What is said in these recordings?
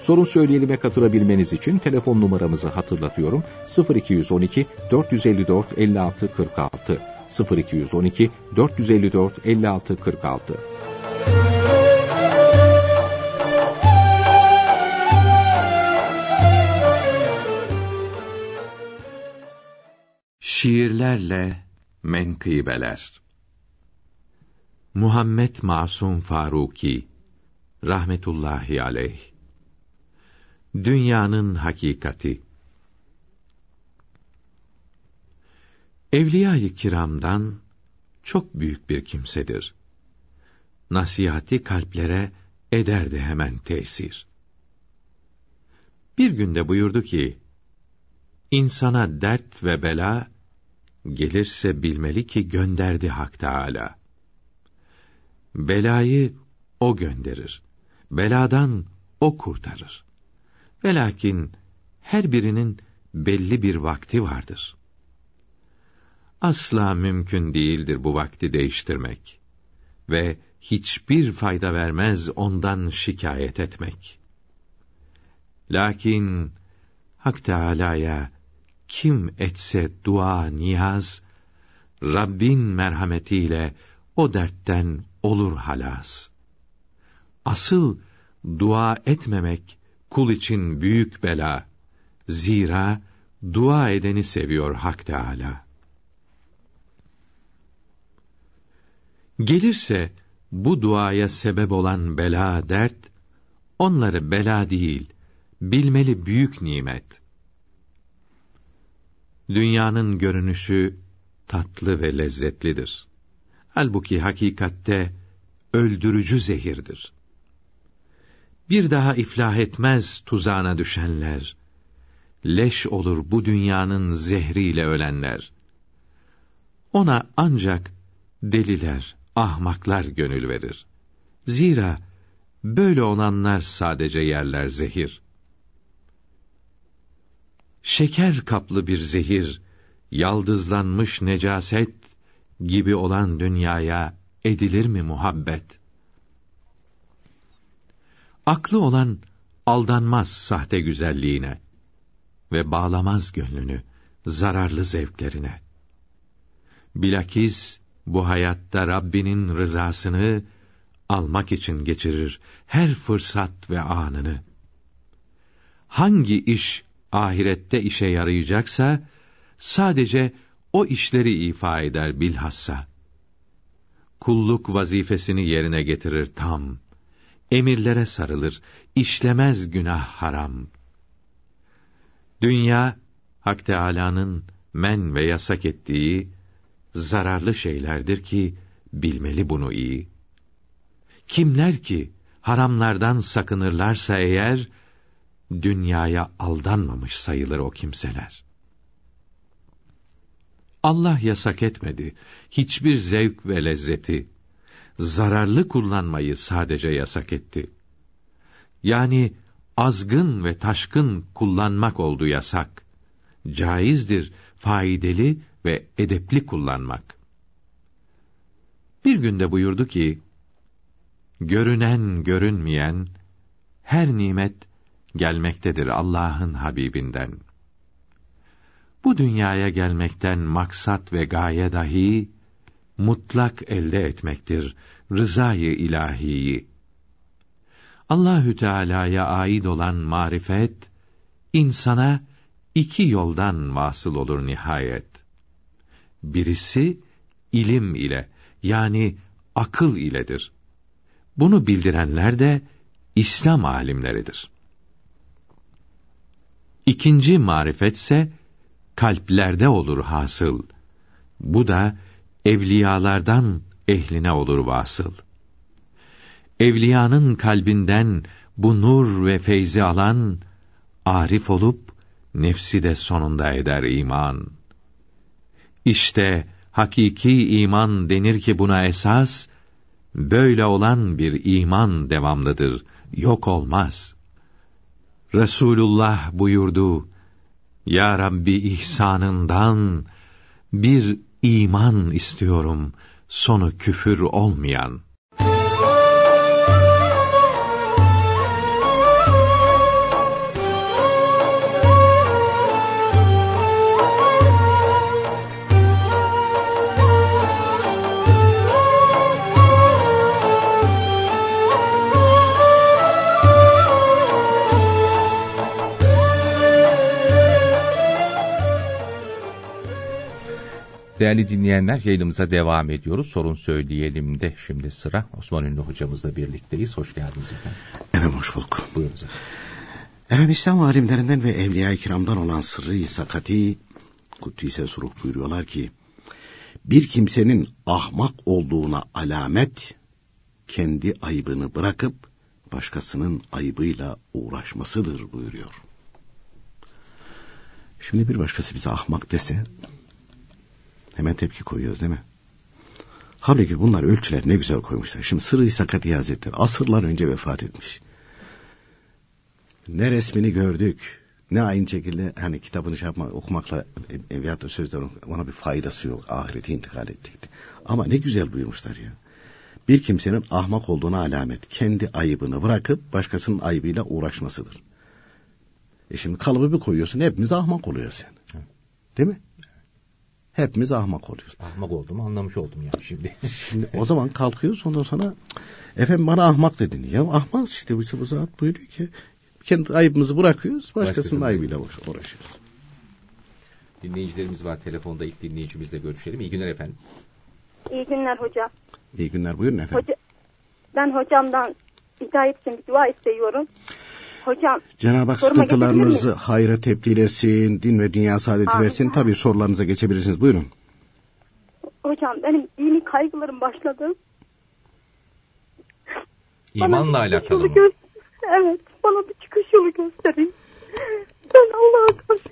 Sorun söyleyelime katılabilmeniz için telefon numaramızı hatırlatıyorum. 0212 454 56 46 0212 454 56 46 Şiirlerle menkıbeler. Muhammed Masum Faruki rahmetullahi aleyh Dünyanın hakikati Evliya-i kiramdan çok büyük bir kimsedir. Nasihati kalplere ederdi hemen tesir. Bir günde buyurdu ki, İnsana dert ve bela gelirse bilmeli ki gönderdi Hak Teâlâ. Belayı o gönderir. Beladan o kurtarır. Velakin her birinin belli bir vakti vardır. Asla mümkün değildir bu vakti değiştirmek ve hiçbir fayda vermez ondan şikayet etmek. Lakin Hak Teâlâ'ya kim etse dua niyaz, Rabbin merhametiyle o dertten olur halas. Asıl dua etmemek kul için büyük bela. Zira dua edeni seviyor Hak Teâlâ. Gelirse bu duaya sebep olan bela dert, onları bela değil, bilmeli büyük nimet. Dünyanın görünüşü tatlı ve lezzetlidir. Halbuki hakikatte öldürücü zehirdir. Bir daha iflah etmez tuzağına düşenler. Leş olur bu dünyanın zehriyle ölenler. Ona ancak deliler, ahmaklar gönül verir. Zira böyle olanlar sadece yerler zehir. Şeker kaplı bir zehir, yaldızlanmış necaset gibi olan dünyaya edilir mi muhabbet? Aklı olan aldanmaz sahte güzelliğine ve bağlamaz gönlünü zararlı zevklerine. Bilakis bu hayatta Rabbinin rızasını almak için geçirir her fırsat ve anını. Hangi iş ahirette işe yarayacaksa sadece o işleri ifa eder bilhassa. Kulluk vazifesini yerine getirir tam. Emirlere sarılır, işlemez günah haram. Dünya Hak Teâlâ'nın men ve yasak ettiği zararlı şeylerdir ki bilmeli bunu iyi. Kimler ki haramlardan sakınırlarsa eğer dünyaya aldanmamış sayılır o kimseler. Allah yasak etmedi hiçbir zevk ve lezzeti. Zararlı kullanmayı sadece yasak etti. Yani azgın ve taşkın kullanmak oldu yasak. Caizdir faydalı ve edepli kullanmak. Bir günde buyurdu ki, görünen görünmeyen her nimet gelmektedir Allah'ın Habibinden. Bu dünyaya gelmekten maksat ve gaye dahi mutlak elde etmektir rızayı ilahiyi. Allahü Teala'ya ait olan marifet insana iki yoldan vasıl olur nihayet. Birisi ilim ile yani akıl iledir. Bunu bildirenler de İslam alimleridir. İkinci marifetse kalplerde olur hasıl. Bu da evliyalardan ehline olur vasıl. Evliyanın kalbinden bu nur ve feyzi alan arif olup nefsi de sonunda eder iman. İşte hakiki iman denir ki buna esas, böyle olan bir iman devamlıdır, yok olmaz. Resulullah buyurdu, Ya Rabbi ihsanından bir iman istiyorum, sonu küfür olmayan.'' Değerli dinleyenler yayınımıza devam ediyoruz. Sorun söyleyelim de şimdi sıra Osman Ünlü hocamızla birlikteyiz. Hoş geldiniz efendim. Evet hoş bulduk. Buyurunuz efendim. Efendim İslam alimlerinden ve evliya-i kiramdan olan sırrı sakati Kuddise Suruh buyuruyorlar ki bir kimsenin ahmak olduğuna alamet kendi ayıbını bırakıp başkasının ayıbıyla uğraşmasıdır buyuruyor. Şimdi bir başkası bize ahmak dese Hemen tepki koyuyoruz değil mi? Halbuki bunlar ölçüler ne güzel koymuşlar. Şimdi Sırrı Sakati Hazretleri asırlar önce vefat etmiş. Ne resmini gördük, ne aynı şekilde hani kitabını şey yapma, okumakla e, veyahut da sözler ona bir faydası yok. Ahirete intikal ettik. Ama ne güzel buyurmuşlar ya. Bir kimsenin ahmak olduğuna alamet kendi ayıbını bırakıp başkasının ayıbıyla uğraşmasıdır. E şimdi kalıbı bir koyuyorsun hepimiz ahmak oluyor sen. Değil mi? Hepimiz ahmak oluyoruz. Ahmak olduğumu anlamış oldum yani şimdi. şimdi o zaman kalkıyoruz ondan sonra efendim bana ahmak dedin. Ya ahmak işte bu, bu zat buyuruyor ki kendi ayıbımızı bırakıyoruz başkasının Başkasının ayıbıyla uğraşıyoruz. Dinleyicilerimiz var telefonda ilk dinleyicimizle görüşelim. İyi günler efendim. İyi günler hocam. İyi günler buyurun efendim. Hoca, ben hocamdan hidayet için dua istiyorum. Hocam. Cenab-ı Hak sıkıntılarınızı hayra tebdil etsin, din ve dünya saadeti Amin. versin. Tabii sorularınıza geçebilirsiniz. Buyurun. Hocam benim dini kaygılarım başladı. İmanla alakalı mı? Evet. Bana bir çıkış yolu gösterin. Ben Allah'a karşı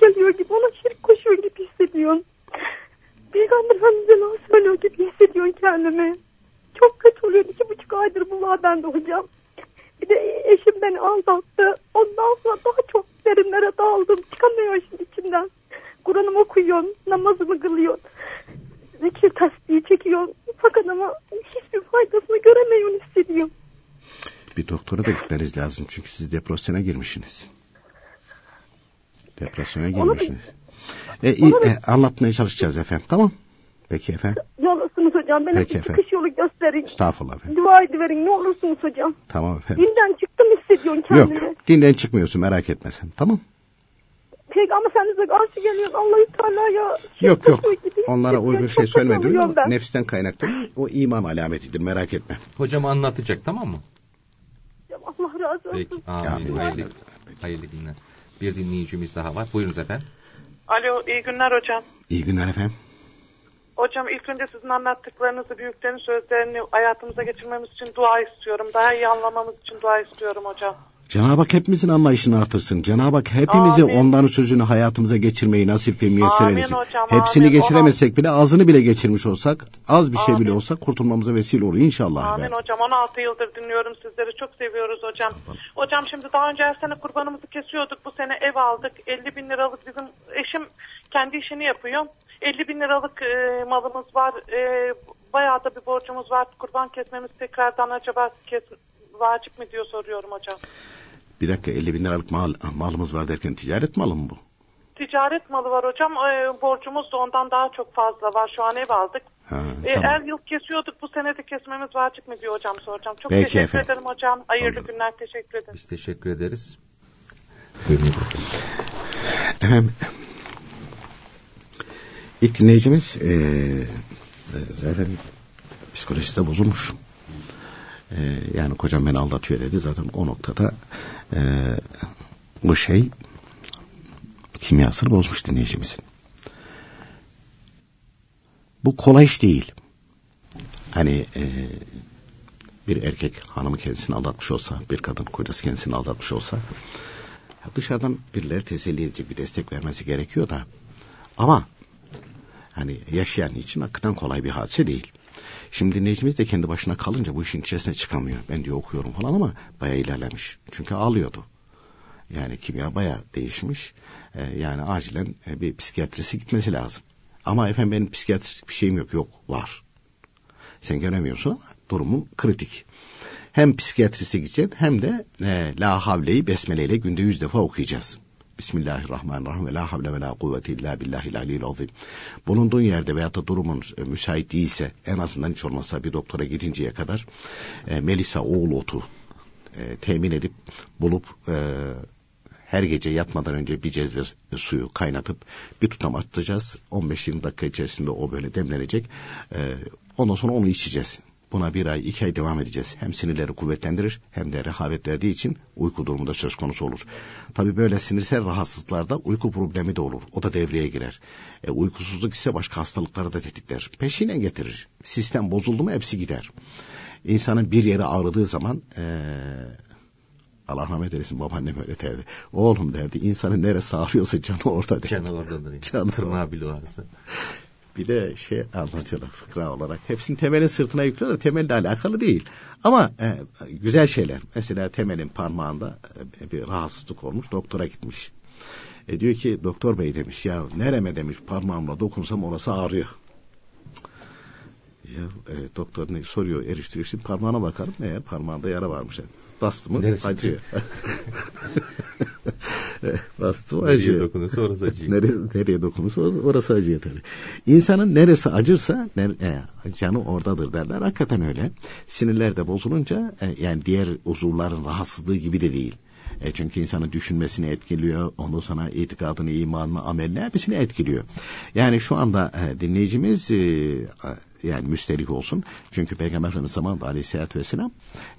geliyor gibi ona şirk koşuyor gibi hissediyorum. Peygamber Efendimiz'e söylüyor gibi hissediyorum kendimi. Çok kötü oluyor. İki buçuk aydır bu bende hocam. Bir de eşim beni aldattı. Ondan sonra daha çok derinlere daldım. Çıkamıyor şimdi içimden. Kur'an'ımı okuyor, namazımı kılıyor. Zikir tasdiği çekiyor. Fakat ama hiçbir faydasını göremiyorum hissediyorum. Bir doktora da gitmeniz lazım çünkü siz depresyona girmişsiniz. Depresyona girmişsiniz. E, e, anlatmaya çalışacağız efendim. Tamam. Peki efendim. Yollasınız hocam. Bana Peki bir çıkış yolu gösterin. Estağfurullah efendim. Dua ediverin ne olursunuz hocam. Tamam efendim. Dinden çıktım hissediyorsun kendini. Yok dinden çıkmıyorsun merak etme sen. Tamam. Peygamber Efendimiz'e karşı geliyorsun Allah'ı Teala'ya. Yok yok onlara uygun şey söylemedim. Nefisten kaynaklı. O iman alametidir merak etme. Hocam anlatacak tamam mı? Allah razı olsun. Peki amin. Hayırlı, hayırlı günler. Bir dinleyicimiz daha var. Buyurunuz efendim. Alo iyi günler hocam. İyi günler efendim. Hocam ilk önce sizin anlattıklarınızı, büyüklerin sözlerini hayatımıza geçirmemiz için dua istiyorum. Daha iyi anlamamız için dua istiyorum hocam. Cenab-ı Hak hepimizin anlayışını artırsın. Cenab-ı Hak hepimizi amin. onların sözünü hayatımıza geçirmeyi nasip ve müyesser eylesin. Hepsini amin. geçiremezsek Ona... bile azını bile geçirmiş olsak, az bir şey bile olsa kurtulmamıza vesile olur inşallah. Amin efendim. hocam. 16 yıldır dinliyorum sizleri. Çok seviyoruz hocam. Tamam. Hocam şimdi daha önce her sene kurbanımızı kesiyorduk. Bu sene ev aldık. 50 bin liralık bizim eşim kendi işini yapıyor. 50 bin liralık e, malımız var. E, bayağı da bir borcumuz var. Kurban kesmemiz tekrardan acaba kes, vacip mi diyor soruyorum hocam. Bir dakika 50 bin liralık mal, malımız var derken ticaret malı mı bu? Ticaret malı var hocam. E, borcumuz da ondan daha çok fazla var. Şu an ev aldık. Ha, e, tamam. Her yıl kesiyorduk. Bu sene de kesmemiz vacip mi diyor hocam soracağım. Çok Peki teşekkür efendim. ederim hocam. Hayırlı Anladım. günler. Teşekkür ederim. Biz teşekkür ederiz. Buyurun. Efendim İlk dinleyicimiz e, zaten psikolojisi de bozulmuş. E, yani kocam beni aldatıyor dedi. Zaten o noktada e, bu şey kimyasını bozmuş dinleyicimizin. Bu kolay iş değil. Hani e, bir erkek hanımı kendisini aldatmış olsa, bir kadın kocası kendisini aldatmış olsa Dışarıdan birileri teselli edici bir destek vermesi gerekiyor da ama hani yaşayan için hakikaten kolay bir hadise değil. Şimdi dinleyicimiz de kendi başına kalınca bu işin içerisine çıkamıyor. Ben diyor okuyorum falan ama bayağı ilerlemiş. Çünkü ağlıyordu. Yani kimya bayağı değişmiş. Ee, yani acilen e, bir psikiyatrisi gitmesi lazım. Ama efendim benim psikiyatristik bir şeyim yok. Yok var. Sen göremiyorsun ama durumum kritik. Hem psikiyatrisi gideceğiz hem de e, La Havle'yi Besmele ile günde yüz defa okuyacağız. Bismillahirrahmanirrahim ve la havle ve la kuvvete illa billahil aliyyil azim. Bulunduğun yerde veyahut da durumun e, müsait değilse en azından hiç olmazsa bir doktora gidinceye kadar e, Melisa oğul otu e, temin edip bulup e, her gece yatmadan önce bir cezve suyu kaynatıp bir tutam atacağız. 15-20 dakika içerisinde o böyle demlenecek. E, ondan sonra onu içeceğiz. Buna bir ay, iki ay devam edeceğiz. Hem sinirleri kuvvetlendirir hem de rehavet verdiği için uyku durumu da söz konusu olur. Tabi böyle sinirsel rahatsızlıklarda uyku problemi de olur. O da devreye girer. E, uykusuzluk ise başka hastalıkları da tetikler. Peşinen getirir. Sistem bozuldu mu hepsi gider. İnsanın bir yeri ağrıdığı zaman e, Allah rahmet eylesin babaannem öyle derdi. Oğlum derdi insanın neresi ağrıyorsa canı orada derdi. Canı oradadır. Canı Tırnağı bile varsa. Bir de şey anlatıyorlar fıkra olarak. Hepsini temelin sırtına yüklüyorlar. Temelle alakalı değil. Ama e, güzel şeyler. Mesela temelin parmağında e, bir rahatsızlık olmuş. Doktora gitmiş. E, diyor ki doktor bey demiş ya nereme demiş parmağımla dokunsam orası ağrıyor. Ya e, doktor ne soruyor eriştiriyor. Şimdi parmağına bakalım. Ne parmağında yara varmış. Yani. Bastı mı Neresi acıyor. Bastı mı Nereye acıyor. dokunursa orası acıyor. Nereye, nereye dokunursa orası acıyor tabii. İnsanın neresi acırsa ner, e, canı oradadır derler. Hakikaten öyle. Sinirler de bozulunca e, yani diğer uzuvların rahatsızlığı gibi de değil. E, çünkü insanın düşünmesini etkiliyor. Ondan sonra itikadını, imanını, amelini hepsini etkiliyor. Yani şu anda e, dinleyicimiz e, yani müsterih olsun. Çünkü Peygamber Efendimiz zamanında aleyhissalatü vesselam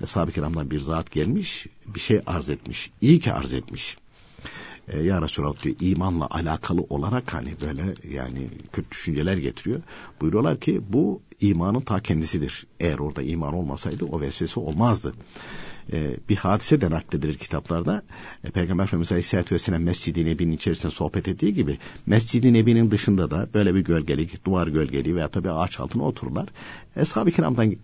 Eshab-ı kiramdan bir zat gelmiş bir şey arz etmiş. İyi ki arz etmiş. E, ya Resulallah diyor imanla alakalı olarak hani böyle yani kötü düşünceler getiriyor. Buyuruyorlar ki bu imanın ta kendisidir. Eğer orada iman olmasaydı o vesvese olmazdı. E, bir hadise de nakledilir kitaplarda. E, Peygamber Efendimiz Aleyhisselatü Vesselam Mescid-i Nebi'nin içerisinde sohbet ettiği gibi Mescid-i Nebi'nin dışında da böyle bir gölgelik, duvar gölgeliği veya tabi ağaç altına otururlar. Eshab-ı kiramdan e,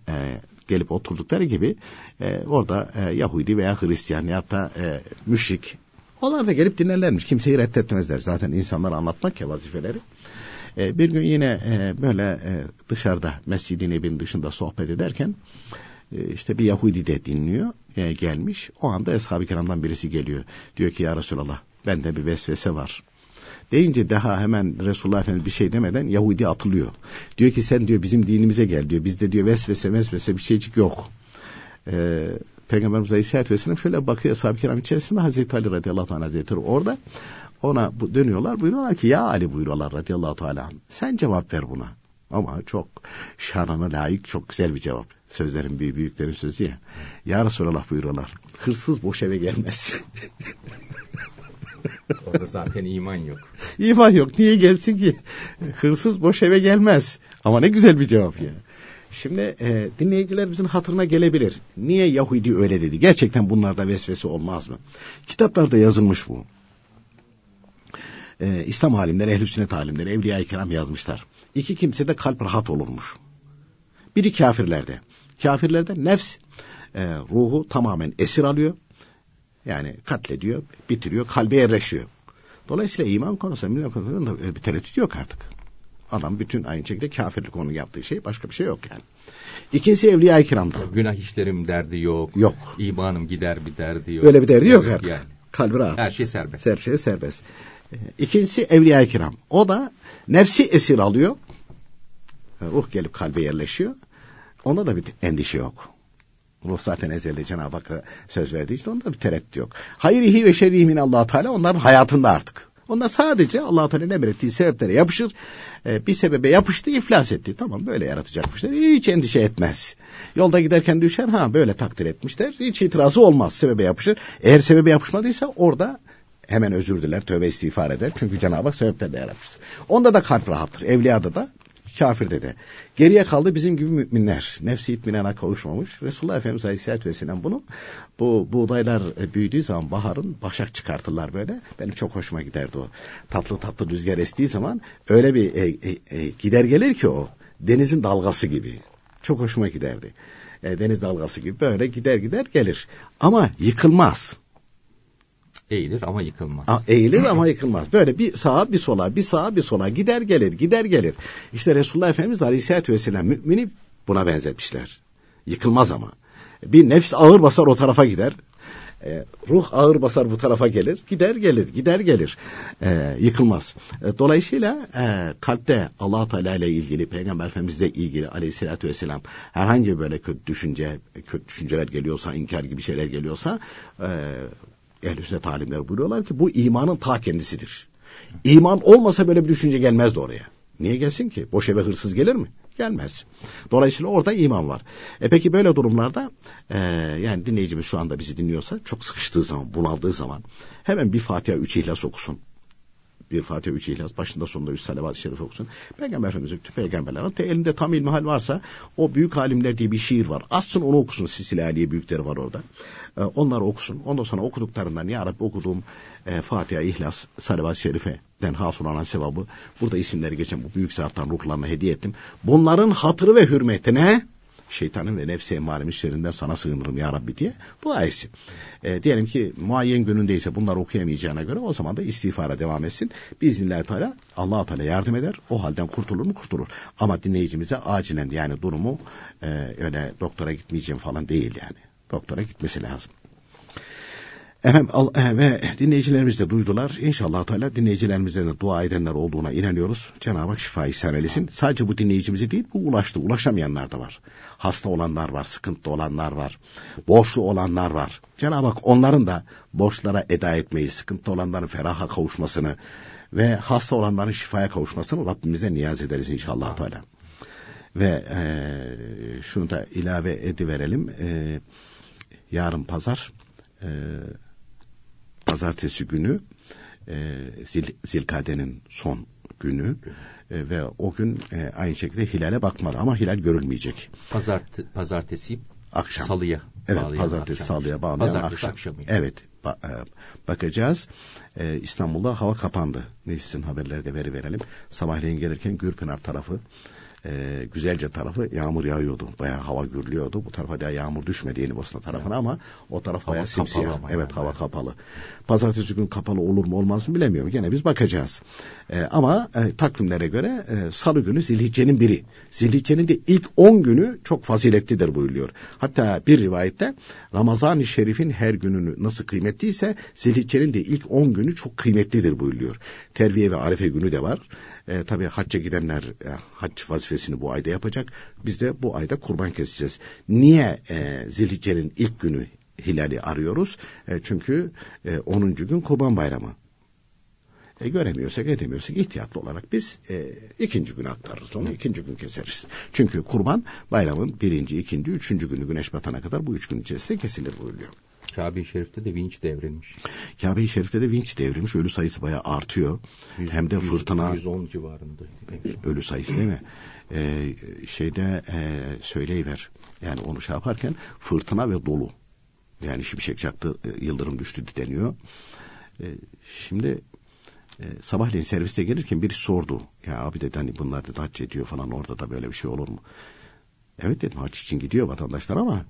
gelip oturdukları gibi e, orada e, Yahudi veya Hristiyan ya da e, müşrik onlar da gelip dinlerlermiş. Kimseyi reddetmezler. Zaten insanlar anlatmak ya vazifeleri. E, bir gün yine e, böyle e, dışarıda Mescid-i Nebi'nin dışında sohbet ederken e, işte bir Yahudi de dinliyor. E, gelmiş. O anda Eshab-ı Kiram'dan birisi geliyor. Diyor ki ya Resulallah bende bir vesvese var. Deyince daha hemen Resulullah Efendimiz bir şey demeden Yahudi atılıyor. Diyor ki sen diyor bizim dinimize gel diyor. Bizde diyor vesvese vesvese bir şeycik yok. Ee, Peygamberimiz Aleyhisselatü Vesselam şöyle bakıyor ashab-ı kiram içerisinde Hazreti Ali radıyallahu anh hazretleri orada ona dönüyorlar buyuruyorlar ki ya Ali buyuruyorlar radıyallahu teala sen cevap ver buna ama çok şanına layık çok güzel bir cevap sözlerin büyük büyüklerin sözü ya ya Resulallah buyuruyorlar hırsız boş eve gelmez Orada zaten iman yok. İman yok. Niye gelsin ki? Hırsız boş eve gelmez. Ama ne güzel bir cevap ya. Şimdi e, dinleyicilerimizin hatırına gelebilir. Niye Yahudi öyle dedi? Gerçekten bunlarda vesvese olmaz mı? Kitaplarda yazılmış bu. E, İslam alimleri, ehl sünnet alimleri, evliya-i kiram yazmışlar. İki kimse de kalp rahat olurmuş. Biri kafirlerde. Kafirlerde nefs e, ruhu tamamen esir alıyor. Yani katlediyor, bitiriyor, kalbe yerleşiyor. Dolayısıyla iman konusunda, milyon konusunda bir tereddüt yok artık. Adam bütün aynı şekilde kafirlik onun yaptığı şey başka bir şey yok yani. İkincisi evliya-i kiramda. Günah işlerim derdi yok. Yok. İmanım gider bir derdi yok. Öyle bir derdi yok Evet, artık. Yani. Kalbi rahat. Her şey serbest. Her şey serbest. Ee, İkincisi evliya-i kiram. O da nefsi esir alıyor. Ruh gelip kalbe yerleşiyor. Onda da bir endişe yok. Ruh zaten ezelde Cenab-ı Hakk'a söz verdiği için onda bir tereddüt yok. Hayrihi ve şerrihi min allah Teala onların hayatında artık. Onlar sadece allah Teala'nın emrettiği sebeplere yapışır. Ee, bir sebebe yapıştı iflas etti. Tamam böyle yaratacakmışlar. Hiç endişe etmez. Yolda giderken düşer ha böyle takdir etmişler. Hiç itirazı olmaz. Sebebe yapışır. Eğer sebebe yapışmadıysa orada hemen özür diler, tövbe istiğfar eder. Çünkü Cenab-ı Hak sebeplerle yaratmıştır. Onda da kalp rahattır. Evliyada da kafirde de. Geriye kaldı bizim gibi müminler. Nefsi itminana kavuşmamış. Resulullah Efendimiz Aleyhisselatü Vesselam bunu bu buğdaylar e, büyüdüğü zaman baharın başak çıkartırlar böyle. Benim çok hoşuma giderdi o. Tatlı tatlı rüzgar estiği zaman öyle bir e, e, e, gider gelir ki o. Denizin dalgası gibi. Çok hoşuma giderdi. E, deniz dalgası gibi böyle gider gider gelir. Ama yıkılmaz. Eğilir ama yıkılmaz. A, eğilir ama yıkılmaz. Böyle bir sağa bir sola, bir sağa bir sola gider gelir, gider gelir. İşte Resulullah Efendimiz Aleyhisselatü Vesselam mümini buna benzetmişler. Yıkılmaz ama. Bir nefs ağır basar o tarafa gider. E, ruh ağır basar bu tarafa gelir. Gider gelir, gider gelir. E, yıkılmaz. E, dolayısıyla e, kalpte allah Teala ile ilgili, Peygamber Efendimizle ilgili aleyhissalatü vesselam herhangi böyle kötü düşünce, kötü düşünceler geliyorsa, inkar gibi şeyler geliyorsa e, ehl-i sünnet alimler buyuruyorlar ki bu imanın ta kendisidir. İman olmasa böyle bir düşünce gelmezdi oraya. Niye gelsin ki? Boş eve hırsız gelir mi? Gelmez. Dolayısıyla orada iman var. E peki böyle durumlarda e, yani dinleyicimiz şu anda bizi dinliyorsa çok sıkıştığı zaman, bunaldığı zaman hemen bir Fatiha, üç ihlas okusun. Bir Fatiha, üç ihlas, başında sonunda üç salavat-ı şerif okusun. Peygamber Efendimiz'in tüm peygamberlerin te elinde tam ilmihal varsa o büyük alimler diye bir şiir var. Açsın onu okusun. Sisile Aliye büyükleri var orada. E, onları okusun. Ondan sonra okuduklarından ya Rabbi okuduğum e, Fatiha, İhlas, Salavat-ı Şerife'den hasıl olan sevabı burada isimleri geçen bu büyük zattan ruhlarına hediye ettim. Bunların hatırı ve hürmetine şeytanın ve nefsi emmaremin şerrinden sana sığınırım ya Rabbi diye dua etsin. E, diyelim ki muayyen günündeyse bunları okuyamayacağına göre o zaman da istiğfara devam etsin. Biiznillahü Teala allah Teala yardım eder. O halden kurtulur mu? Kurtulur. Ama dinleyicimize acilen yani durumu e, öyle doktora gitmeyeceğim falan değil yani. Doktora gitmesi lazım. Efendim al, ve dinleyicilerimiz de duydular. İnşallah Teala dinleyicilerimizden de dua edenler olduğuna inanıyoruz. Cenab-ı Hak şifa ihsan eylesin. Sadece bu dinleyicimizi değil bu ulaştı. Ulaşamayanlar da var. Hasta olanlar var, sıkıntılı olanlar var. Borçlu olanlar var. Cenab-ı Hak onların da borçlara eda etmeyi, sıkıntı olanların feraha kavuşmasını ve hasta olanların şifaya kavuşmasını Rabbimize niyaz ederiz inşallah Teala. Ve e, şunu da ilave ediverelim. E, yarın pazar e, pazartesi günü e, Zil, Zilkade'nin son günü e, ve o gün e, aynı şekilde hilale bakmalı ama hilal görülmeyecek. Pazart pazartesi akşam. Salıya. Evet pazartesi akşam. salıya bağlayan pazartesi akşam. akşamı. Evet ba, e, bakacağız. E, İstanbul'da hava kapandı. Neyse haberleri de veri verelim. Sabahleyin gelirken Gürpınar tarafı e, güzelce tarafı yağmur yağıyordu. Bayağı hava gürlüyordu. Bu tarafa da yağmur düşmedi Yeni tarafına ama o taraf hava bayağı simsiyah. Evet yani. hava kapalı. Pazartesi gün kapalı olur mu olmaz mı bilemiyorum. Gene biz bakacağız. E, ama e, takvimlere göre e, salı günü Zilhicce'nin biri. Zilhicce'nin de ilk 10 günü çok faziletlidir buyuruyor. Hatta bir rivayette Ramazan-ı Şerif'in her gününü nasıl kıymetliyse Zilhicce'nin de ilk 10 günü çok kıymetlidir buyuruyor. Terviye ve Arefe günü de var. E, tabii hacca gidenler e, hac vazifesini bu ayda yapacak. Biz de bu ayda kurban keseceğiz. Niye e, Zilhicce'nin ilk günü hilali arıyoruz? E, çünkü e, 10. gün kurban bayramı. E, göremiyorsak edemiyorsak ihtiyatlı olarak biz e, ikinci gün aktarırız onu ikinci gün keseriz. Çünkü kurban bayramın birinci, ikinci, üçüncü günü güneş batana kadar bu üç gün içerisinde kesilir buyuruyor. Kabe-i Şerif'te de vinç devrilmiş. Kabe-i Şerif'te de vinç devrilmiş. Ölü sayısı bayağı artıyor. 100, Hem de 100, fırtına... 110 civarında. Ölü sayısı değil mi? Ee, şeyde e, söyleyiver. Yani onu şey yaparken fırtına ve dolu. Yani şimşek çaktı, e, yıldırım düştü deniyor. E, şimdi e, sabahleyin serviste gelirken biri sordu. Ya abi dedi hani bunlar da hac ediyor falan orada da böyle bir şey olur mu? Evet dedim hac için gidiyor vatandaşlar ama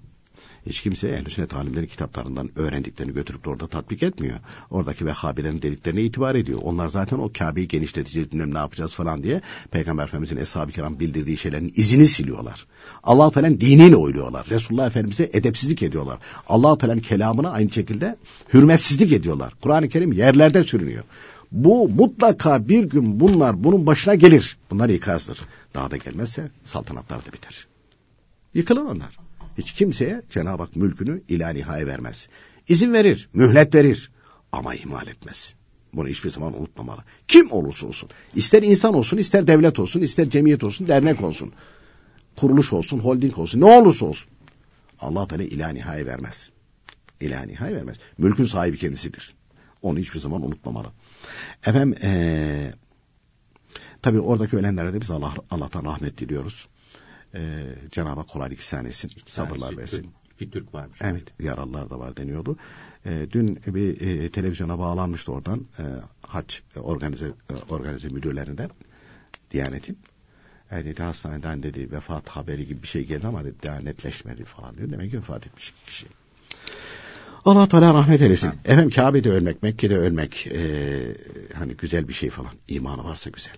hiç kimse ehl sünnet alimlerin kitaplarından öğrendiklerini götürüp de orada tatbik etmiyor. Oradaki Vehhabilerin dediklerine itibar ediyor. Onlar zaten o Kabe'yi genişleteceğiz bilmem ne yapacağız falan diye Peygamber Efendimizin Eshab-ı Kiram bildirdiği şeylerin izini siliyorlar. allah Teala'nın diniyle oyluyorlar. Resulullah Efendimiz'e edepsizlik ediyorlar. allah Teala'nın kelamına aynı şekilde hürmetsizlik ediyorlar. Kur'an-ı Kerim yerlerde sürünüyor. Bu mutlaka bir gün bunlar bunun başına gelir. Bunlar ikazdır. Daha da gelmezse saltanatlar da biter. Yıkılır onlar. Hiç kimseye Cenab-ı Hak mülkünü ila nihaya vermez. İzin verir, mühlet verir ama ihmal etmez. Bunu hiçbir zaman unutmamalı. Kim olursa olsun. ister insan olsun, ister devlet olsun, ister cemiyet olsun, dernek olsun. Kuruluş olsun, holding olsun, ne olursa olsun. Allah Teala ila nihaya vermez. İla nihaya vermez. Mülkün sahibi kendisidir. Onu hiçbir zaman unutmamalı. Efendim ee, Tabii oradaki ölenlere de biz Allah, Allah'tan rahmet diliyoruz. Ee, Cenab-ı kolaylık ihsan etsin, İki sabırlar versin. Türk- İki Türk varmış. Evet, yaralılar da var deniyordu. Ee, dün bir e, televizyona bağlanmıştı oradan e, haç e, organize e, organize müdürlerinden Diyanet'in. E, dedi hastaneden dedi vefat haberi gibi bir şey geldi ama dedi, daha netleşmedi falan diyor. Demek ki vefat etmiş kişi. Allah Teala rahmet eylesin. Ha. Efendim Kabe'de ölmek, Mekke'de ölmek e, hani güzel bir şey falan. İmanı varsa güzel.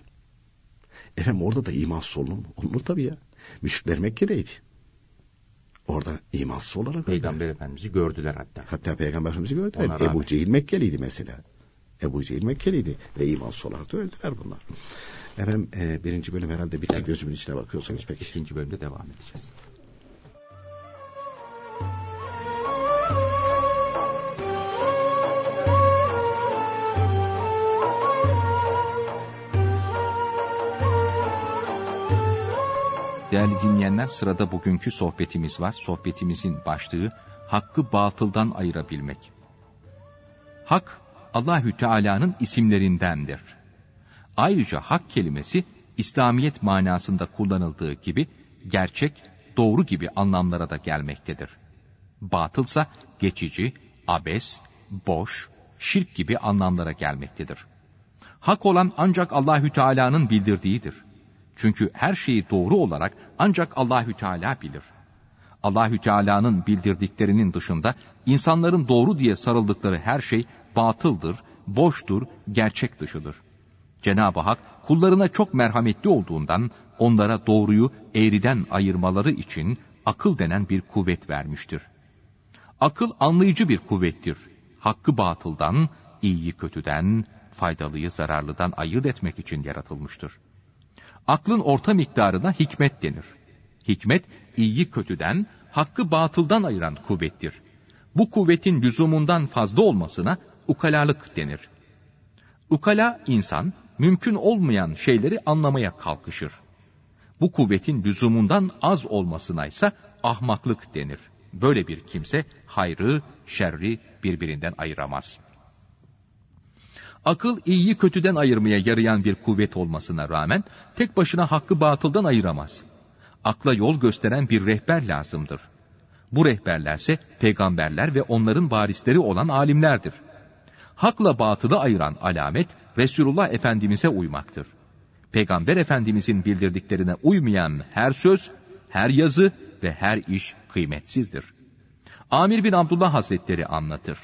Efendim orada da imansız olunur mu? Olunur tabii ya. Müşrikler Mekke'deydi. Orada imansız olarak öldüler. Peygamber Efendimiz'i gördüler hatta. Hatta Peygamber Efendimiz'i gördüler. Ona rağmen. Ebu Cehil Mekkeliydi mesela. Ebu Cehil Mekkeliydi ve imansız olarak da öldüler bunlar. Efendim e, birinci bölüm herhalde bitti Evet. gözümün içine bakıyorsunuz peki. İkinci bölümde devam edeceğiz. Değerli dinleyenler sırada bugünkü sohbetimiz var. Sohbetimizin başlığı hakkı batıldan ayırabilmek. Hak Allahü Teala'nın isimlerindendir. Ayrıca hak kelimesi İslamiyet manasında kullanıldığı gibi gerçek, doğru gibi anlamlara da gelmektedir. Batılsa geçici, abes, boş, şirk gibi anlamlara gelmektedir. Hak olan ancak Allahü Teala'nın bildirdiğidir. Çünkü her şeyi doğru olarak ancak Allahü Teala bilir. Allahü Teala'nın bildirdiklerinin dışında insanların doğru diye sarıldıkları her şey batıldır, boştur, gerçek dışıdır. Cenab-ı Hak kullarına çok merhametli olduğundan onlara doğruyu eğriden ayırmaları için akıl denen bir kuvvet vermiştir. Akıl anlayıcı bir kuvvettir. Hakkı batıldan, iyiyi kötüden, faydalıyı zararlıdan ayırt etmek için yaratılmıştır. Aklın orta miktarına hikmet denir. Hikmet, iyiyi kötüden, hakkı batıldan ayıran kuvvettir. Bu kuvvetin lüzumundan fazla olmasına ukalalık denir. Ukala insan, mümkün olmayan şeyleri anlamaya kalkışır. Bu kuvvetin lüzumundan az olmasına ise ahmaklık denir. Böyle bir kimse hayrı, şerri birbirinden ayıramaz. Akıl iyiyi kötüden ayırmaya yarayan bir kuvvet olmasına rağmen tek başına hakkı batıldan ayıramaz. Akla yol gösteren bir rehber lazımdır. Bu rehberlerse peygamberler ve onların varisleri olan alimlerdir. Hakla batılı ayıran alamet Resulullah Efendimiz'e uymaktır. Peygamber Efendimizin bildirdiklerine uymayan her söz, her yazı ve her iş kıymetsizdir. Amir bin Abdullah Hazretleri anlatır.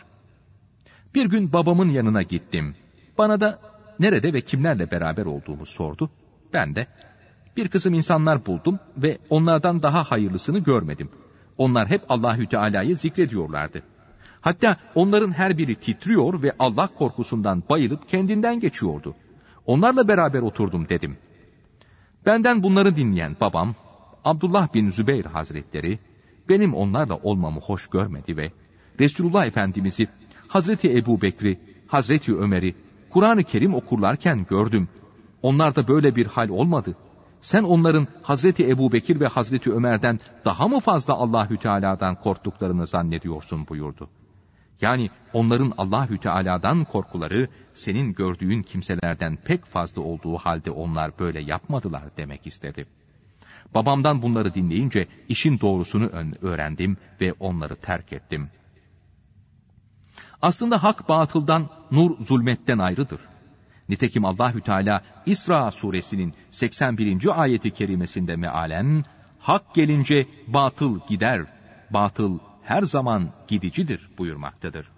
Bir gün babamın yanına gittim. Bana da nerede ve kimlerle beraber olduğumu sordu. Ben de bir kısım insanlar buldum ve onlardan daha hayırlısını görmedim. Onlar hep Allahü Teala'yı zikrediyorlardı. Hatta onların her biri titriyor ve Allah korkusundan bayılıp kendinden geçiyordu. Onlarla beraber oturdum dedim. Benden bunları dinleyen babam, Abdullah bin Zübeyir Hazretleri, benim onlarla olmamı hoş görmedi ve Resulullah Efendimiz'i, Hazreti Ebu Bekri, Hazreti Ömer'i, Kur'an-ı Kerim okurlarken gördüm. Onlarda böyle bir hal olmadı. Sen onların Hazreti Ebu Bekir ve Hazreti Ömer'den daha mı fazla Allahü Teala'dan korktuklarını zannediyorsun buyurdu. Yani onların Allahü Teala'dan korkuları senin gördüğün kimselerden pek fazla olduğu halde onlar böyle yapmadılar demek istedi. Babamdan bunları dinleyince işin doğrusunu öğrendim ve onları terk ettim. Aslında hak batıldan, nur zulmetten ayrıdır. Nitekim Allahü Teala İsra suresinin 81. ayeti kerimesinde mealen hak gelince batıl gider, batıl her zaman gidicidir buyurmaktadır.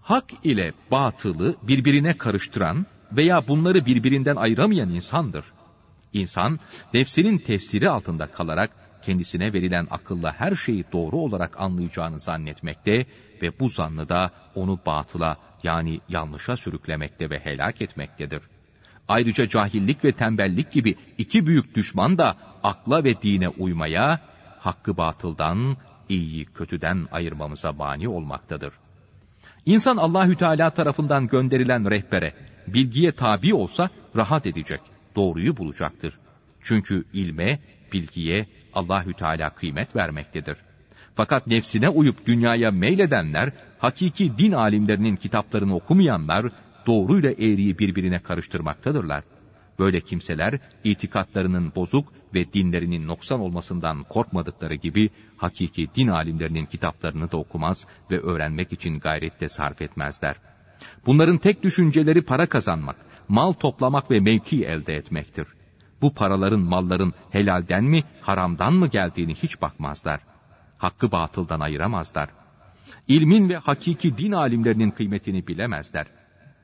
Hak ile batılı birbirine karıştıran veya bunları birbirinden ayıramayan insandır. İnsan nefsinin tefsiri altında kalarak kendisine verilen akılla her şeyi doğru olarak anlayacağını zannetmekte ve bu zannı da onu batıla yani yanlışa sürüklemekte ve helak etmektedir. Ayrıca cahillik ve tembellik gibi iki büyük düşman da akla ve dine uymaya, hakkı batıldan, iyiyi kötüden ayırmamıza mani olmaktadır. İnsan Allahü Teala tarafından gönderilen rehbere, bilgiye tabi olsa rahat edecek, doğruyu bulacaktır. Çünkü ilme, bilgiye Allahü Teala kıymet vermektedir. Fakat nefsine uyup dünyaya meyledenler, hakiki din alimlerinin kitaplarını okumayanlar, doğruyla eğriyi birbirine karıştırmaktadırlar. Böyle kimseler itikatlarının bozuk ve dinlerinin noksan olmasından korkmadıkları gibi hakiki din alimlerinin kitaplarını da okumaz ve öğrenmek için gayrette sarf etmezler. Bunların tek düşünceleri para kazanmak, mal toplamak ve mevki elde etmektir. Bu paraların malların helalden mi haramdan mı geldiğini hiç bakmazlar. Hakkı batıldan ayıramazlar. İlmin ve hakiki din alimlerinin kıymetini bilemezler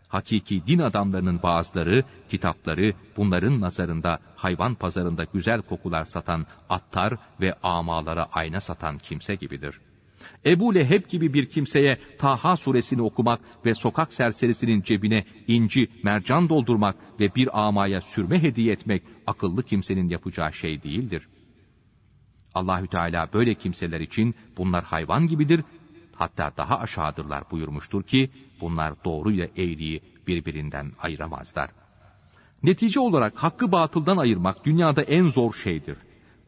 hakiki din adamlarının bazıları, kitapları bunların nazarında hayvan pazarında güzel kokular satan attar ve amalara ayna satan kimse gibidir. Ebu Leheb gibi bir kimseye Taha suresini okumak ve sokak serserisinin cebine inci, mercan doldurmak ve bir amaya sürme hediye etmek akıllı kimsenin yapacağı şey değildir. Allahü Teala böyle kimseler için bunlar hayvan gibidir hatta daha aşağıdırlar buyurmuştur ki bunlar doğru ile eğriyi birbirinden ayıramazlar. Netice olarak hakkı batıldan ayırmak dünyada en zor şeydir.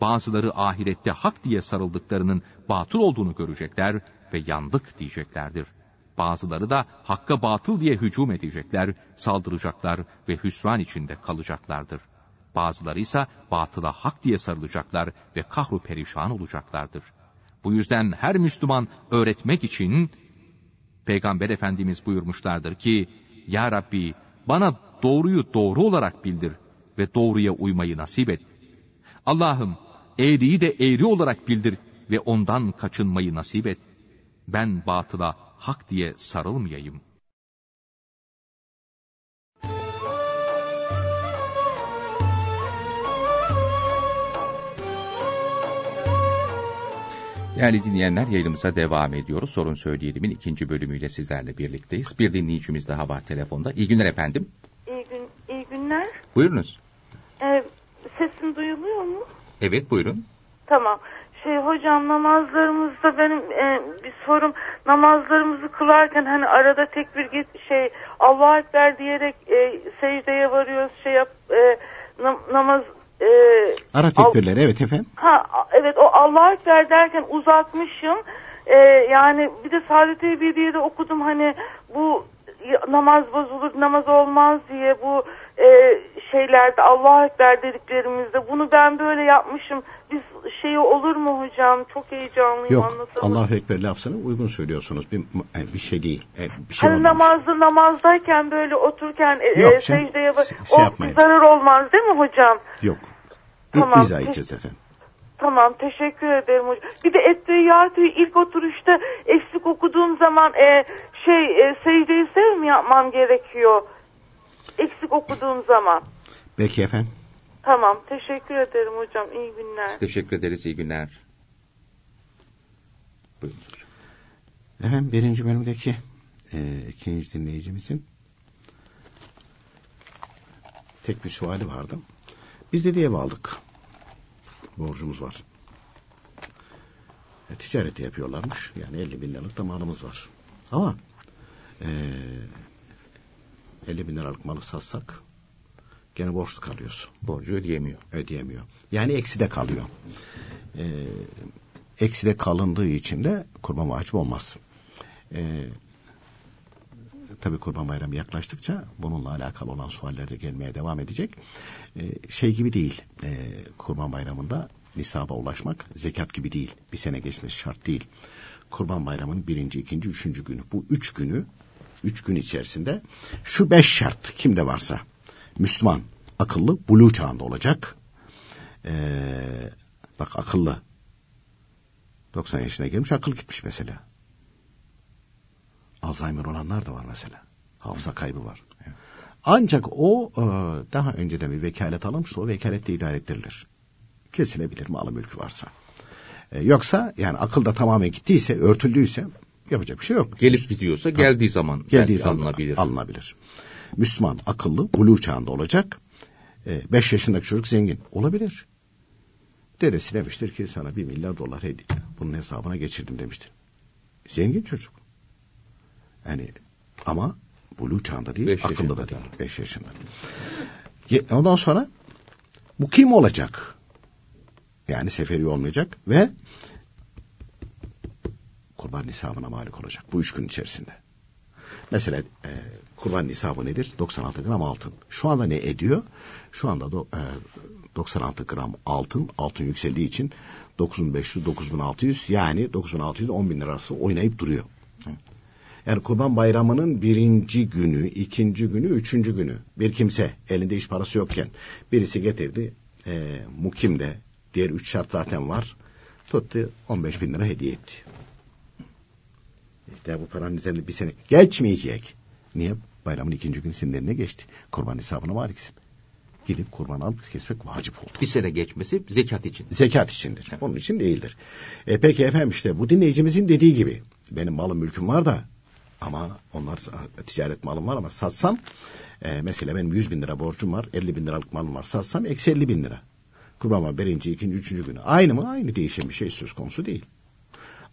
Bazıları ahirette hak diye sarıldıklarının batıl olduğunu görecekler ve yandık diyeceklerdir. Bazıları da hakka batıl diye hücum edecekler, saldıracaklar ve hüsran içinde kalacaklardır. Bazıları ise batıla hak diye sarılacaklar ve kahru perişan olacaklardır.'' Bu yüzden her Müslüman öğretmek için Peygamber Efendimiz buyurmuşlardır ki, Ya Rabbi bana doğruyu doğru olarak bildir ve doğruya uymayı nasip et. Allah'ım eğriyi de eğri olarak bildir ve ondan kaçınmayı nasip et. Ben batıla hak diye sarılmayayım.'' Değerli dinleyenler yayınımıza devam ediyoruz. Sorun Söyleyelim'in ikinci bölümüyle sizlerle birlikteyiz. Bir dinleyicimiz daha var telefonda. İyi günler efendim. İyi, gün, iyi günler. Buyurunuz. Ee, sesim duyuluyor mu? Evet buyurun. Tamam. Şey hocam namazlarımızda benim e, bir sorum namazlarımızı kılarken hani arada tekbir git şey Allah Ekber diyerek e, secdeye varıyoruz şey yap e, nam, namaz e, Ara tekbirleri evet efendim. Ha evet o Allah Ekber derken uzatmışım. E, yani bir de Saadet Ebidiye'de okudum hani bu namaz bozulur namaz olmaz diye bu e, şeylerde Allah Ekber dediklerimizde bunu ben böyle yapmışım. Biz şeyi olur mu hocam? Çok heyecanlıyım Yok anlatamam. Allahu Ekber lafzını uygun söylüyorsunuz. Bir, bir şey değil. Bir şey hani namazda namazdayken böyle otururken e, Yok, e, şey- secdeye şey o yapmayın. zarar olmaz değil mi hocam? Yok. Tamam. İzah edeceğiz efendim. Tamam teşekkür ederim hocam. Bir de Ettehiyatü'yü ilk oturuşta eksik okuduğum zaman e, şey e, secdeyi sev mi yapmam gerekiyor? Eksik okuduğum zaman. Peki efendim. Tamam teşekkür ederim hocam. İyi günler. Biz teşekkür ederiz. İyi günler. Buyurun hocam. Efendim birinci bölümdeki e, ikinci dinleyicimizin tek bir suali vardı. Biz de ev aldık. Borcumuz var. E, ticaret de yapıyorlarmış. Yani 50 bin liralık da malımız var. Ama e, 50 bin liralık malı satsak gene borçlu kalıyoruz. Borcu ödeyemiyor. Ödeyemiyor. Yani ekside kalıyor. E, ekside kalındığı için de kurban vacip olmaz. E, tabii kurban bayramı yaklaştıkça bununla alakalı olan sualler de gelmeye devam edecek. E, şey gibi değil. E, kurban bayramında nisaba ulaşmak zekat gibi değil. Bir sene geçmesi şart değil. Kurban bayramının birinci, ikinci, üçüncü günü. Bu üç günü, üç gün içerisinde şu beş şart kimde varsa Müslüman, akıllı, bulu çağında olacak. Ee, bak akıllı. 90 yaşına gelmiş akıl gitmiş mesela. Alzheimer olanlar da var mesela. Hafıza kaybı var. Ancak o e, daha önceden bir vekalet alınmışsa o vekalette idare ettirilir. Kesilebilir malı mülkü varsa. E, yoksa yani akılda tamamen gittiyse, örtüldüyse yapacak bir şey yok. Gelip gidiyorsa geldiği zaman Geldiği zaman alınabilir. alınabilir. Müslüman akıllı, buluğ çağında olacak. 5 yaşındaki çocuk zengin olabilir. Dedesi demiştir ki sana bir milyar dolar hediye. Bunun hesabına geçirdim demiştir. Zengin çocuk. Yani ama buluğ çağında değil, Beş akıllı da değil. 5 yaşında. Ondan sonra bu kim olacak? Yani seferi olmayacak ve kurban nisabına malik olacak bu üç gün içerisinde. Mesela e, kurban nisabı nedir? 96 gram altın. Şu anda ne ediyor? Şu anda do, e, 96 gram altın, altın yükseldiği için 9500, 9600 yani 9600 10 bin lirası oynayıp duruyor. Yani Kurban Bayramı'nın birinci günü, ikinci günü, üçüncü günü bir kimse elinde iş parası yokken birisi getirdi e, mukimde diğer üç şart zaten var tuttu 15 bin lira hediye etti. İşte bu paranın üzerinde bir sene geçmeyecek. Niye? Bayramın ikinci günü senin eline geçti. Kurban hesabına variksin. Gidip kurban alıp kesmek vacip oldu. Bir sene geçmesi zekat için. Zekat içindir. Onun için değildir. E, peki efendim işte bu dinleyicimizin dediği gibi benim malım mülküm var da ama onlar ticaret malım var ama satsam e, mesela benim 100 bin lira borcum var 50 bin liralık malım var satsam eksi 50 bin lira. Kurban var birinci, ikinci, üçüncü günü. Aynı mı? Aynı değişen bir şey söz konusu değil.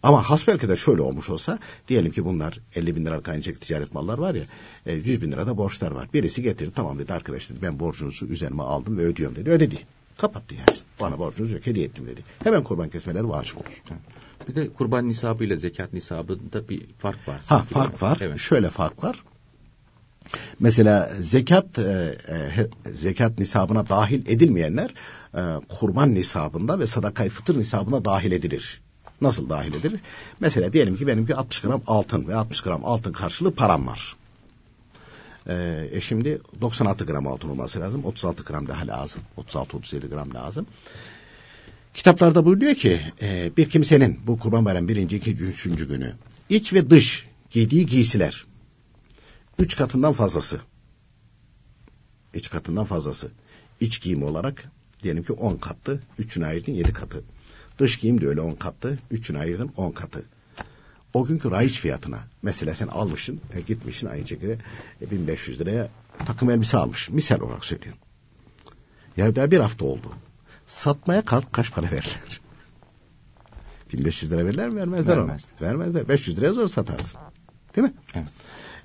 Ama hasbelki de şöyle olmuş olsa diyelim ki bunlar 50 bin liralık aynı ticaret mallar var ya 100 bin lirada borçlar var. Birisi getirdi tamam dedi arkadaş dedi ben borcunuzu üzerime aldım ve ödüyorum dedi. Ödedi. Kapattı yani. Bana borcunuzu yok hediye ettim dedi. Hemen kurban kesmeleri vacip olur. Bir de kurban nisabı ile zekat nisabında bir fark var. Ha fark var. Evet. Şöyle fark var. Mesela zekat e, e, zekat nisabına dahil edilmeyenler e, kurban nisabında ve sadakayı fıtır nisabına dahil edilir. Nasıl dahil edilir? Mesela diyelim ki benim bir 60 gram altın ve 60 gram altın karşılığı param var. Ee, e şimdi 96 gram altın olması lazım. 36 gram daha lazım. 36-37 gram lazım. Kitaplarda buyuruyor ki e, bir kimsenin bu kurban bayram birinci, ikinci, üçüncü günü iç ve dış giydiği giysiler üç katından fazlası iç katından fazlası iç giyim olarak diyelim ki 10 kattı. Üçünü ayırdın 7 katı. Dış giyim de öyle 10 kattı. Üçünü ayırdın 10 katı. O günkü rayiç fiyatına mesela sen almışsın e, gitmişsin aynı şekilde e, 1500 liraya takım elbise almış. Misal olarak söylüyorum. Ya daha bir hafta oldu. Satmaya kalk kaç para verirler? 1500 lira verirler mi? Vermezler Vermezler. Onu. Vermezler. 500 liraya zor satarsın. Değil mi? Evet.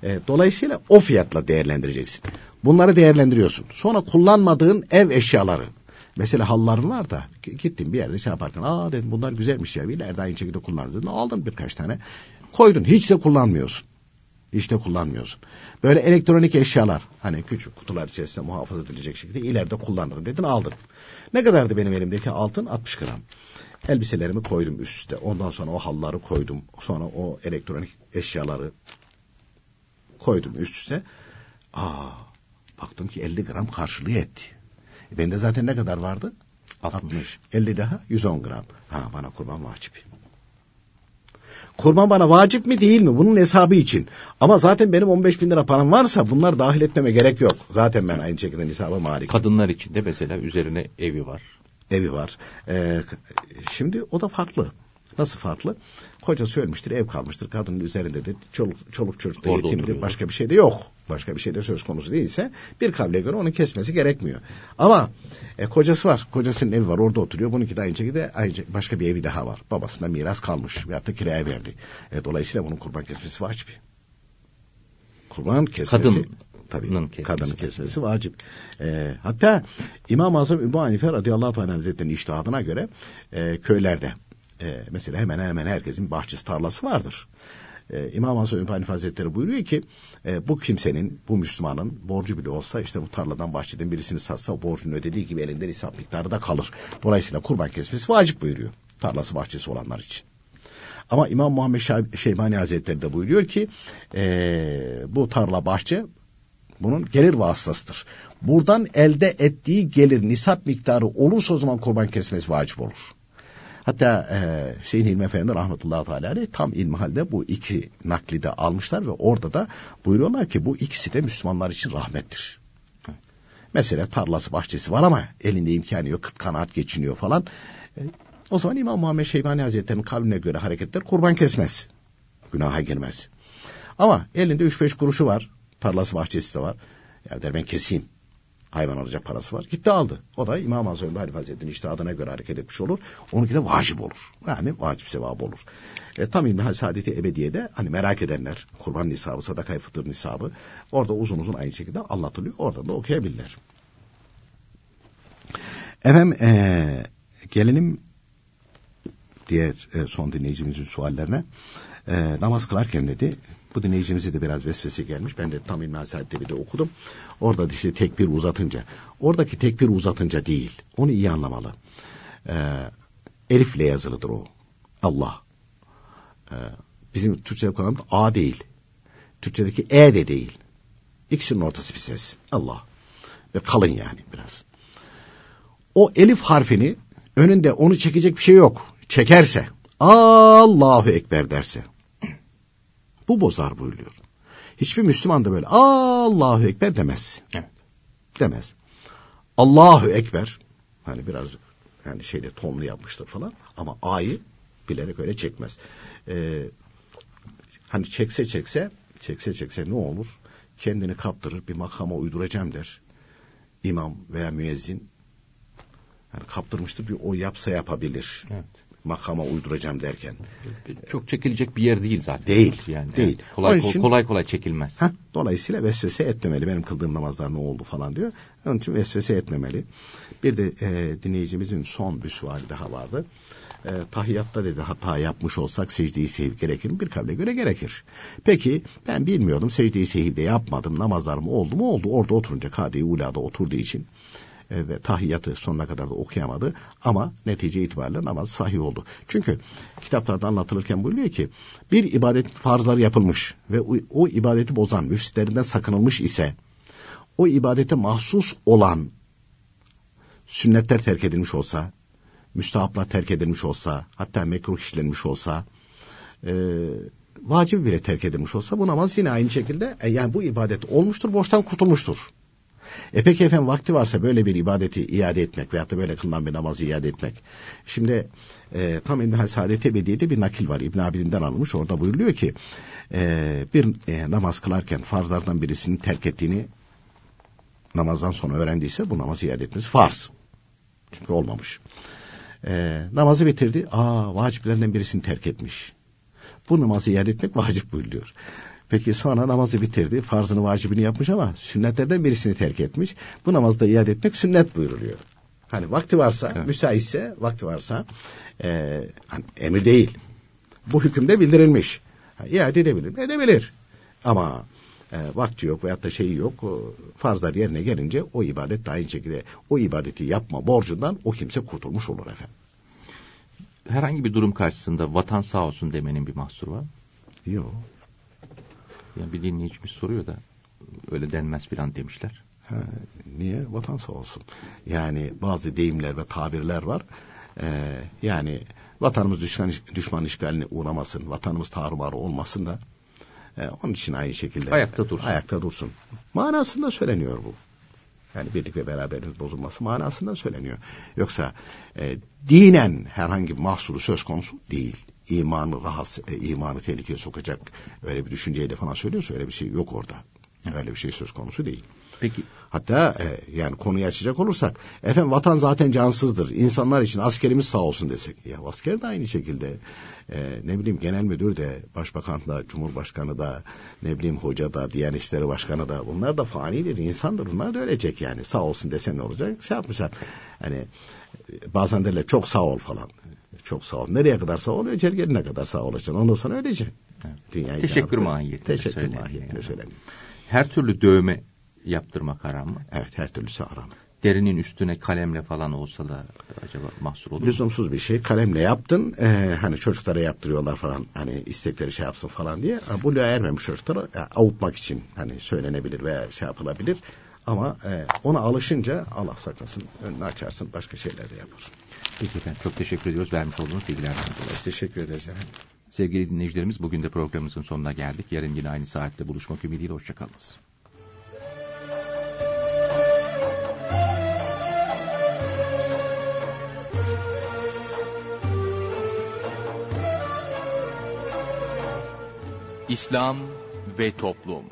E, dolayısıyla o fiyatla değerlendireceksin. Bunları değerlendiriyorsun. Sonra kullanmadığın ev eşyaları. Mesela halların var da gittin bir yerde şey yaparken aa dedim bunlar güzelmiş ya ileride aynı şekilde kullanırdın. Aldın birkaç tane koydun hiç de kullanmıyorsun. Hiç de kullanmıyorsun. Böyle elektronik eşyalar hani küçük kutular içerisinde muhafaza edilecek şekilde ileride kullanırım dedin aldın. Ne kadardı benim elimdeki altın? 60 gram. Elbiselerimi koydum üstte. Ondan sonra o halları koydum. Sonra o elektronik eşyaları koydum üst üste. Aa, baktım ki 50 gram karşılığı etti. E bende zaten ne kadar vardı? 60. 50 daha 110 gram. Ha bana kurban vacip. Kurban bana vacip mi değil mi? Bunun hesabı için. Ama zaten benim 15 bin lira param varsa bunlar dahil etmeme gerek yok. Zaten ben aynı şekilde hesaba malik. Kadınlar için de mesela üzerine evi var. Evi var. Ee, şimdi o da farklı. Nasıl farklı? Kocası ölmüştür, ev kalmıştır, kadının üzerinde de çoluk, çoluk çocuk da yetimdir, başka bir şey de yok. Başka bir şey de söz konusu değilse bir kavle göre onu kesmesi gerekmiyor. Ama e, kocası var, kocasının evi var, orada oturuyor. Bununki de aynı şekilde ayrıca başka bir evi daha var. Babasına miras kalmış veyahut da kiraya verdi. E, dolayısıyla bunun kurban kesmesi vacip. Kurban kesmesi... Kadın tabii kesmesi. kadının kesmesi vacip. E, hatta İmam-ı Azam Ebu Hanife radıyallahu anh hazretleri'nin iştihadına göre e, köylerde e, mesela hemen hemen herkesin bahçesi tarlası vardır. E, İmam Hasan Ümrani Hazretleri buyuruyor ki e, bu kimsenin, bu Müslümanın borcu bile olsa işte bu tarladan bahçeden birisini satsa borcunu ödediği gibi elinde nisap miktarı da kalır. Dolayısıyla kurban kesmesi vacip buyuruyor. Tarlası bahçesi olanlar için. Ama İmam Muhammed Şeybani Hazretleri de buyuruyor ki e, bu tarla bahçe bunun gelir vasıtasıdır. Buradan elde ettiği gelir nisap miktarı olursa o zaman kurban kesmesi vacip olur. Hatta e, Hüseyin İlmi Efendi rahmetullahi teala tam ilmihalde bu iki nakli de almışlar ve orada da buyuruyorlar ki bu ikisi de Müslümanlar için rahmettir. Mesela tarlası bahçesi var ama elinde imkanı yok, kıt kanaat geçiniyor falan. E, o zaman İmam Muhammed Şeybani Hazretleri'nin kavline göre hareketler kurban kesmez. Günaha girmez. Ama elinde üç beş kuruşu var. Tarlası bahçesi de var. Ya der ben keseyim hayvan alacak parası var. Gitti aldı. O da İmam Azam Ebu Hanife Hazretleri'nin iştihadına göre hareket etmiş olur. Onunki de vacip olur. Yani vacip sevabı olur. E, tam İlmi Saadeti Ebediye'de hani merak edenler kurban nisabı, sadakayı fıtır nisabı orada uzun uzun aynı şekilde anlatılıyor. Oradan da okuyabilirler. Efendim e, gelelim diğer e, son dinleyicimizin suallerine. E, namaz kılarken dedi Bu dinleyicimize de biraz vesvese gelmiş. Ben de tam İlmihal Saadet'te de okudum. Orada işte tekbir uzatınca. Oradaki tekbir uzatınca değil. Onu iyi anlamalı. Ee, elifle yazılıdır o. Allah. Ee, bizim Türkçe'de kullandığımız A değil. Türkçedeki E de değil. İkisinin ortası bir ses. Allah. Ve kalın yani biraz. O elif harfini önünde onu çekecek bir şey yok. Çekerse Allahu Ekber derse bu bozar buyuruyor. Hiçbir Müslüman da böyle Allahu Ekber demez. Evet. Demez. Allahu Ekber hani biraz yani şeyle tonlu yapmıştır falan ama A'yı bilerek öyle çekmez. Ee, hani çekse çekse çekse çekse ne olur? Kendini kaptırır bir makama uyduracağım der. İmam veya müezzin yani kaptırmıştır bir o yapsa yapabilir. Evet. Makama uyduracağım derken. Çok çekilecek bir yer değil zaten. Değil, Yani değil. evet, kolay, için- kolay kolay çekilmez. Heh, dolayısıyla vesvese etmemeli. Benim kıldığım namazlar ne oldu falan diyor. Onun için vesvese etmemeli. Bir de e, dinleyicimizin son bir suali daha vardı. E, tahiyyatta dedi hata yapmış olsak secdeyi sehiv gerekir mi? Bir kavle göre gerekir. Peki ben bilmiyordum secdeyi sehivde yapmadım. Namazlarım oldu mu? Oldu. Orada oturunca kade ulada oturduğu için e, ve tahiyyatı sonuna kadar da okuyamadı ama netice itibariyle namaz sahih oldu. Çünkü kitaplarda anlatılırken buyuruyor ki bir ibadet farzları yapılmış ve o, o ibadeti bozan müfsitlerinden sakınılmış ise o ibadete mahsus olan sünnetler terk edilmiş olsa, müstahaplar terk edilmiş olsa, hatta mekruh işlenmiş olsa, e, vacip bile terk edilmiş olsa bu namaz yine aynı şekilde e, yani bu ibadet olmuştur, borçtan kurtulmuştur. E peki efendim vakti varsa böyle bir ibadeti iade etmek veyahut da böyle kılınan bir namazı iade etmek. Şimdi e, tam İbn-i Saadet Ebediye'de bir nakil var. İbn Abidin'den alınmış. Orada buyuruluyor ki e, bir e, namaz kılarken farzlardan birisini terk ettiğini namazdan sonra öğrendiyse bu namazı iade etmesi farz. Çünkü olmamış. E, namazı bitirdi. Aa vaciplerden birisini terk etmiş. Bu namazı iade etmek vacip buyuruyor. Peki sonra namazı bitirdi. Farzını vacibini yapmış ama sünnetlerden birisini terk etmiş. Bu namazda iade etmek sünnet buyuruluyor. Hani vakti varsa, Evet. müsaitse, vakti varsa e, hani emir değil. Bu hükümde bildirilmiş. Ha, iade edebilir? Edebilir. Ama e, vakti yok veyahut da şeyi yok. O, farzlar yerine gelince o ibadet de aynı şekilde o ibadeti yapma borcundan o kimse kurtulmuş olur efendim. Herhangi bir durum karşısında vatan sağ olsun demenin bir mahsuru var mı? Yok. Yani bir dinleyicimiz soruyor da öyle denmez filan demişler. Ha, niye? Vatan sağ olsun. Yani bazı deyimler ve tabirler var. Ee, yani vatanımız düşman, düşman işgaline uğramasın, vatanımız tarumar olmasın da e, onun için aynı şekilde Ayakta dursun. Ayakta dursun. Manasında söyleniyor bu. Yani birlik ve beraberlik bozulması manasında söyleniyor. Yoksa e, dinen herhangi bir mahsuru söz konusu değil. İmanı rahatsız, e, imanı tehlikeye sokacak öyle bir düşünceyle falan söylüyorsa öyle bir şey yok orada. Öyle bir şey söz konusu değil. Peki Hatta e, yani konuyu açacak olursak efendim vatan zaten cansızdır. İnsanlar için askerimiz sağ olsun desek. Ya asker de aynı şekilde e, ne bileyim genel müdür de başbakan da cumhurbaşkanı da ne bileyim hoca da diğer işleri başkanı da bunlar da fanidir insandır. Bunlar da ölecek yani sağ olsun desen ne olacak şey yapmışlar. Hani e, bazen derler çok sağ ol falan. Çok sağ ol. Nereye kadar sağ ol? Ecel gelene kadar sağ olacaksın. Ondan sonra öleceksin. Dünya Teşekkür mahiyetinde Teşekkür söyleniyor mahiyetinde yani. söyleniyor. her türlü dövme yaptırmak haram mı? Evet her türlüsü haram. Derinin üstüne kalemle falan olsa da acaba mahsur olur mu? lüzumsuz bir şey. Kalemle yaptın. e, hani çocuklara yaptırıyorlar falan. Hani istekleri şey yapsın falan diye. Bu ermemiş çocuklara e, avutmak için hani söylenebilir veya şey yapılabilir. Ama e, ona alışınca Allah saklasın önünü açarsın başka şeyler de yaparsın. Peki efendim çok teşekkür ediyoruz vermiş olduğunuz bilgilerden dolayı. Teşekkür ederiz efendim. Sevgili dinleyicilerimiz bugün de programımızın sonuna geldik. Yarın yine aynı saatte buluşmak ümidiyle hoşçakalınız. İslam ve Toplum